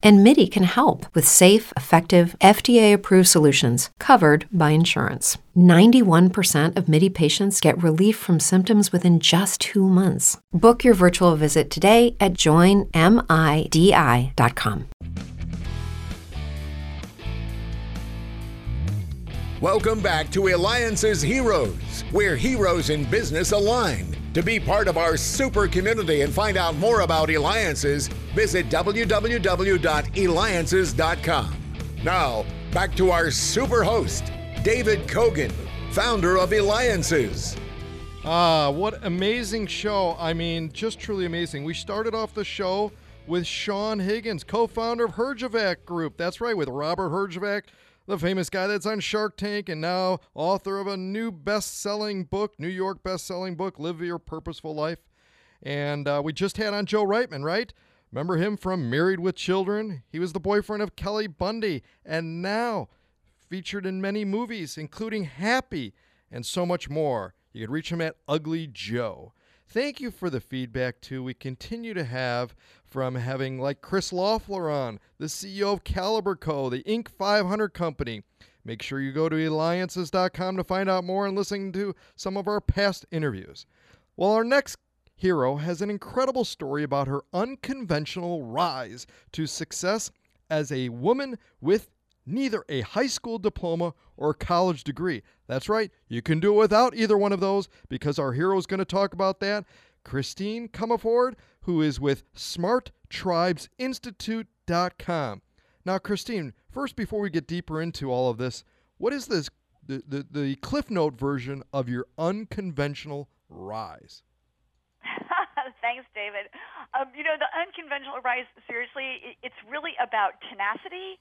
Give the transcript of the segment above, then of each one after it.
And MIDI can help with safe, effective, FDA approved solutions covered by insurance. 91% of MIDI patients get relief from symptoms within just two months. Book your virtual visit today at joinmidi.com. Welcome back to Eliance's Heroes, where heroes in business align. To be part of our super community and find out more about Eliances, visit www.eliances.com. Now, back to our super host, David Cogan, founder of Eliances. Ah, what amazing show. I mean, just truly amazing. We started off the show with Sean Higgins, co-founder of Herjavec Group. That's right, with Robert Herjavec, the famous guy that's on Shark Tank and now author of a new best-selling book, New York best-selling book, Live Your Purposeful Life. And uh, we just had on Joe Reitman, right? Remember him from Married with Children? He was the boyfriend of Kelly Bundy and now featured in many movies, including Happy and so much more. You can reach him at Ugly Joe. Thank you for the feedback, too. We continue to have from having like Chris Loeffler on, the CEO of Caliber Co., the Inc. 500 company. Make sure you go to eliances.com to find out more and listen to some of our past interviews. Well, our next hero has an incredible story about her unconventional rise to success as a woman with neither a high school diploma or college degree. That's right, you can do it without either one of those because our hero is going to talk about that. Christine Comaford, who is with SmartTribesInstitute.com. Now, Christine, first, before we get deeper into all of this, what is this the, the, the Cliff Note version of your unconventional rise? Thanks, David. Um, you know, the unconventional rise, seriously, it's really about tenacity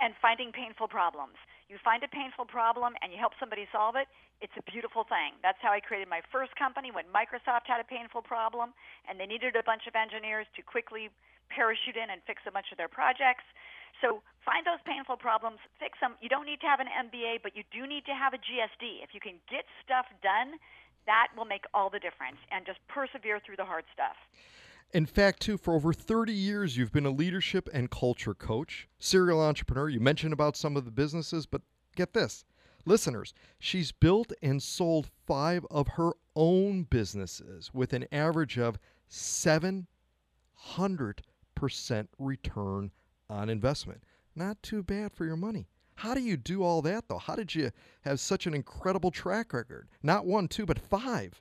and finding painful problems. You find a painful problem and you help somebody solve it, it's a beautiful thing. That's how I created my first company when Microsoft had a painful problem and they needed a bunch of engineers to quickly parachute in and fix a bunch of their projects. So find those painful problems, fix them. You don't need to have an MBA, but you do need to have a GSD. If you can get stuff done, that will make all the difference and just persevere through the hard stuff. In fact, too, for over 30 years, you've been a leadership and culture coach, serial entrepreneur. You mentioned about some of the businesses, but get this. Listeners, she's built and sold five of her own businesses with an average of 700% return on investment. Not too bad for your money. How do you do all that, though? How did you have such an incredible track record? Not one, two, but five.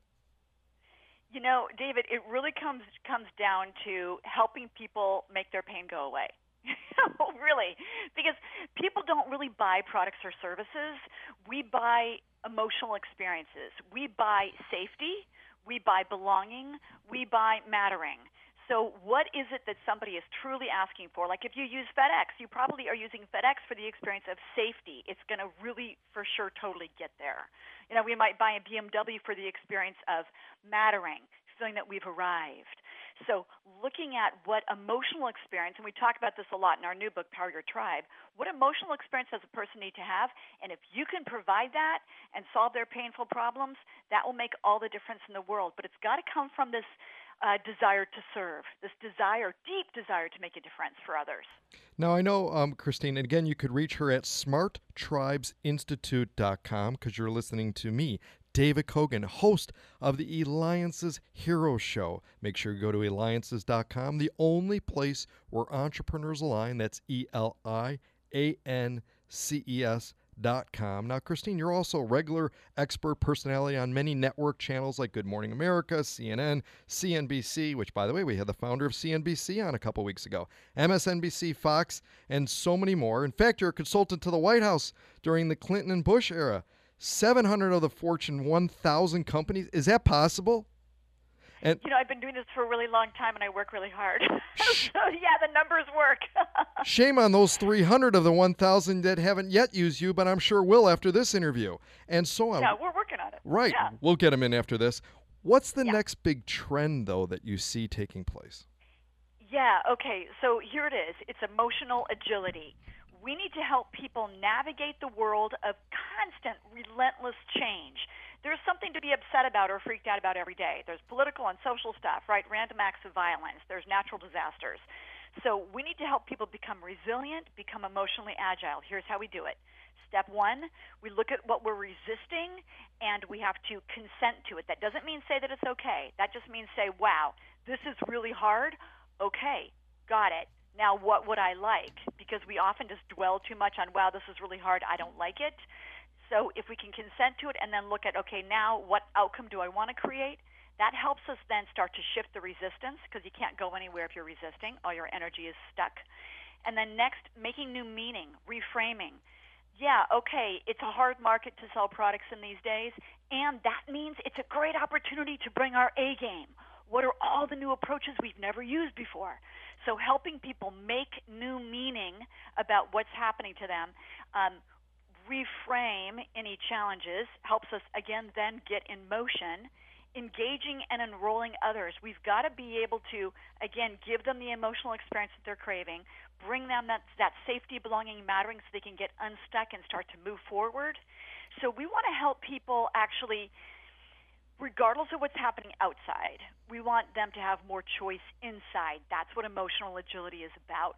You know, David, it really comes comes down to helping people make their pain go away. really, because people don't really buy products or services. We buy emotional experiences. We buy safety. We buy belonging. We buy mattering. So, what is it that somebody is truly asking for? Like if you use FedEx, you probably are using FedEx for the experience of safety. It's going to really, for sure, totally get there. You know, we might buy a BMW for the experience of mattering, feeling that we've arrived. So, looking at what emotional experience, and we talk about this a lot in our new book, Power Your Tribe, what emotional experience does a person need to have? And if you can provide that and solve their painful problems, that will make all the difference in the world. But it's got to come from this uh, desire to serve, this desire, deep desire to make a difference for others. Now, I know, um, Christine, and again, you could reach her at smarttribesinstitute.com because you're listening to me, David Cogan, host of the Eliances Hero Show. Make sure you go to eliances.com, the only place where entrepreneurs align. That's E L I A N C E S now, Christine, you're also a regular expert personality on many network channels like Good Morning America, CNN, CNBC, which, by the way, we had the founder of CNBC on a couple weeks ago, MSNBC, Fox, and so many more. In fact, you're a consultant to the White House during the Clinton and Bush era. 700 of the Fortune 1000 companies. Is that possible? And you know, I've been doing this for a really long time, and I work really hard. so yeah, the numbers work. shame on those 300 of the 1,000 that haven't yet used you, but I'm sure will after this interview. And so on. Yeah, we're working on it. Right, yeah. we'll get them in after this. What's the yeah. next big trend though that you see taking place? Yeah, okay. So here it is it's emotional agility. We need to help people navigate the world of constant, relentless change. There's something to be upset about or freaked out about every day. There's political and social stuff, right? Random acts of violence, there's natural disasters. So we need to help people become resilient, become emotionally agile. Here's how we do it. Step one, we look at what we're resisting and we have to consent to it. That doesn't mean say that it's okay. That just means say, wow, this is really hard. Okay, got it. Now, what would I like? Because we often just dwell too much on, wow, this is really hard. I don't like it. So if we can consent to it and then look at, okay, now what outcome do I want to create? That helps us then start to shift the resistance because you can't go anywhere if you're resisting. All your energy is stuck. And then next, making new meaning, reframing yeah, okay, it's a hard market to sell products in these days, and that means it's a great opportunity to bring our A game. What are all the new approaches we've never used before? So, helping people make new meaning about what's happening to them, um, reframe any challenges, helps us again then get in motion engaging and enrolling others. We've got to be able to, again, give them the emotional experience that they're craving, bring them that, that safety, belonging, mattering so they can get unstuck and start to move forward. So we want to help people actually, regardless of what's happening outside, we want them to have more choice inside. That's what emotional agility is about.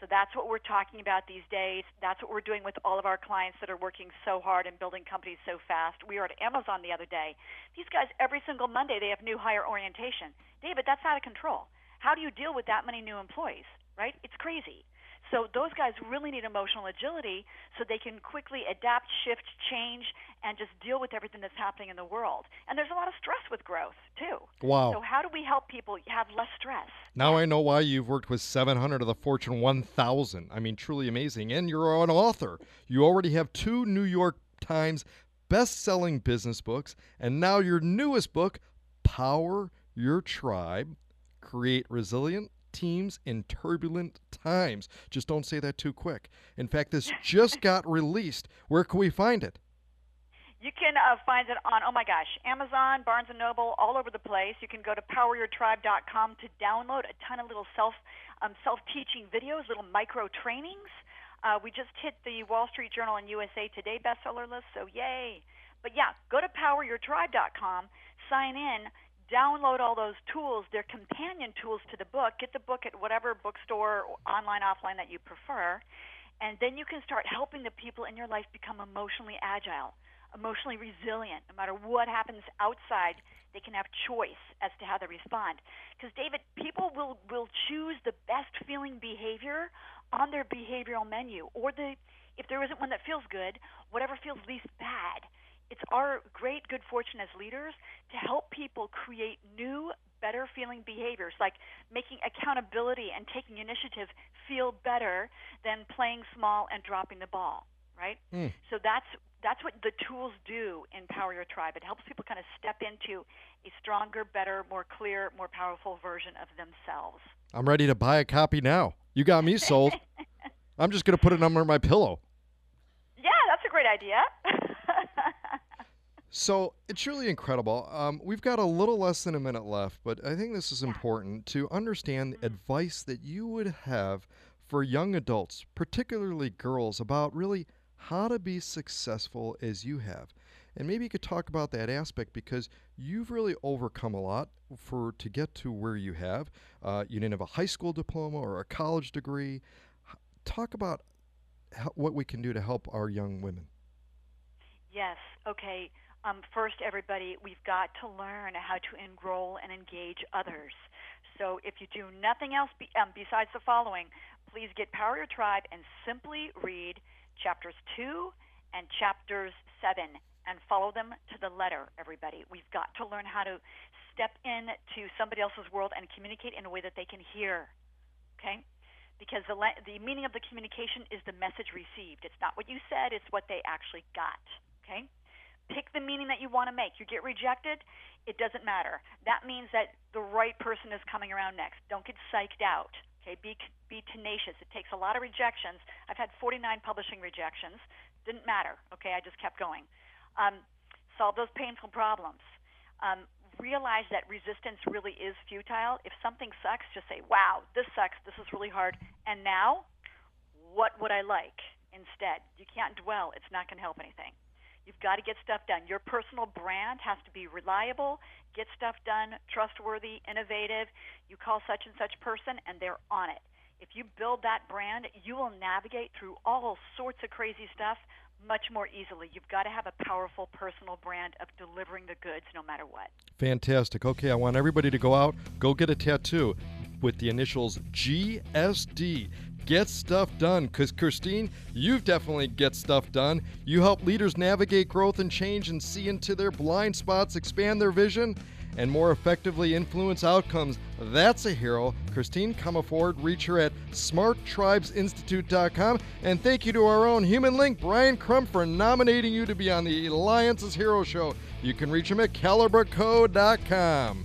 So that's what we're talking about these days. That's what we're doing with all of our clients that are working so hard and building companies so fast. We were at Amazon the other day. These guys, every single Monday, they have new hire orientation. David, that's out of control. How do you deal with that many new employees, right? It's crazy. So those guys really need emotional agility so they can quickly adapt, shift, change, and just deal with everything that's happening in the world. And there's a lot of stress with growth too. Wow. So how do we help people have less stress? Now I know why you've worked with 700 of the Fortune 1000. I mean, truly amazing. And you're an author. You already have two New York Times best-selling business books, and now your newest book, Power Your Tribe: Create Resilient teams in turbulent times. Just don't say that too quick. In fact, this just got released. Where can we find it? You can uh, find it on, oh my gosh, Amazon, Barnes & Noble, all over the place. You can go to poweryourtribe.com to download a ton of little self, um, self-teaching videos, little micro trainings. Uh, we just hit the Wall Street Journal and USA Today bestseller list, so yay. But yeah, go to poweryourtribe.com, sign in, download all those tools. They're companion tools to the book. Get the book at whatever bookstore, online, offline that you prefer. And then you can start helping the people in your life become emotionally agile, emotionally resilient. No matter what happens outside, they can have choice as to how they respond. Because, David, people will, will choose the best feeling behavior on their behavioral menu, or the, if there isn't one that feels good, whatever feels least bad it's our great good fortune as leaders to help people create new, better feeling behaviors, like making accountability and taking initiative feel better than playing small and dropping the ball, right? Mm. So that's that's what the tools do in Power Your Tribe. It helps people kind of step into a stronger, better, more clear, more powerful version of themselves. I'm ready to buy a copy now. You got me sold. I'm just going to put it under my pillow. Yeah, that's a great idea. So it's really incredible. Um, we've got a little less than a minute left, but I think this is important to understand mm-hmm. advice that you would have for young adults, particularly girls, about really how to be successful as you have. And maybe you could talk about that aspect because you've really overcome a lot for to get to where you have. Uh, you didn't have a high school diploma or a college degree. Talk about how, what we can do to help our young women. Yes. Okay. Um, first, everybody, we've got to learn how to enroll and engage others. So if you do nothing else be, um, besides the following, please get Power Your Tribe and simply read chapters 2 and chapters 7 and follow them to the letter, everybody. We've got to learn how to step in to somebody else's world and communicate in a way that they can hear. Okay? Because the, le- the meaning of the communication is the message received. It's not what you said, it's what they actually got. Okay? pick the meaning that you want to make. You get rejected, it doesn't matter. That means that the right person is coming around next. Don't get psyched out. Okay, be be tenacious. It takes a lot of rejections. I've had 49 publishing rejections. Didn't matter. Okay, I just kept going. Um, solve those painful problems. Um, realize that resistance really is futile. If something sucks, just say, wow, this sucks, this is really hard. And now, what would I like instead? You can't dwell, it's not going to help anything. You've got to get stuff done. Your personal brand has to be reliable, get stuff done, trustworthy, innovative. You call such and such person, and they're on it. If you build that brand, you will navigate through all sorts of crazy stuff much more easily. You've got to have a powerful personal brand of delivering the goods no matter what. Fantastic. Okay, I want everybody to go out, go get a tattoo with the initials GSD. Get stuff done because Christine, you've definitely get stuff done. You help leaders navigate growth and change and see into their blind spots, expand their vision and more effectively influence outcomes. That's a hero. Christine Comaford. Reach her at smarttribesinstitute.com. And thank you to our own human link, Brian Crump, for nominating you to be on the Eliance's Hero Show. You can reach him at caliberco.com.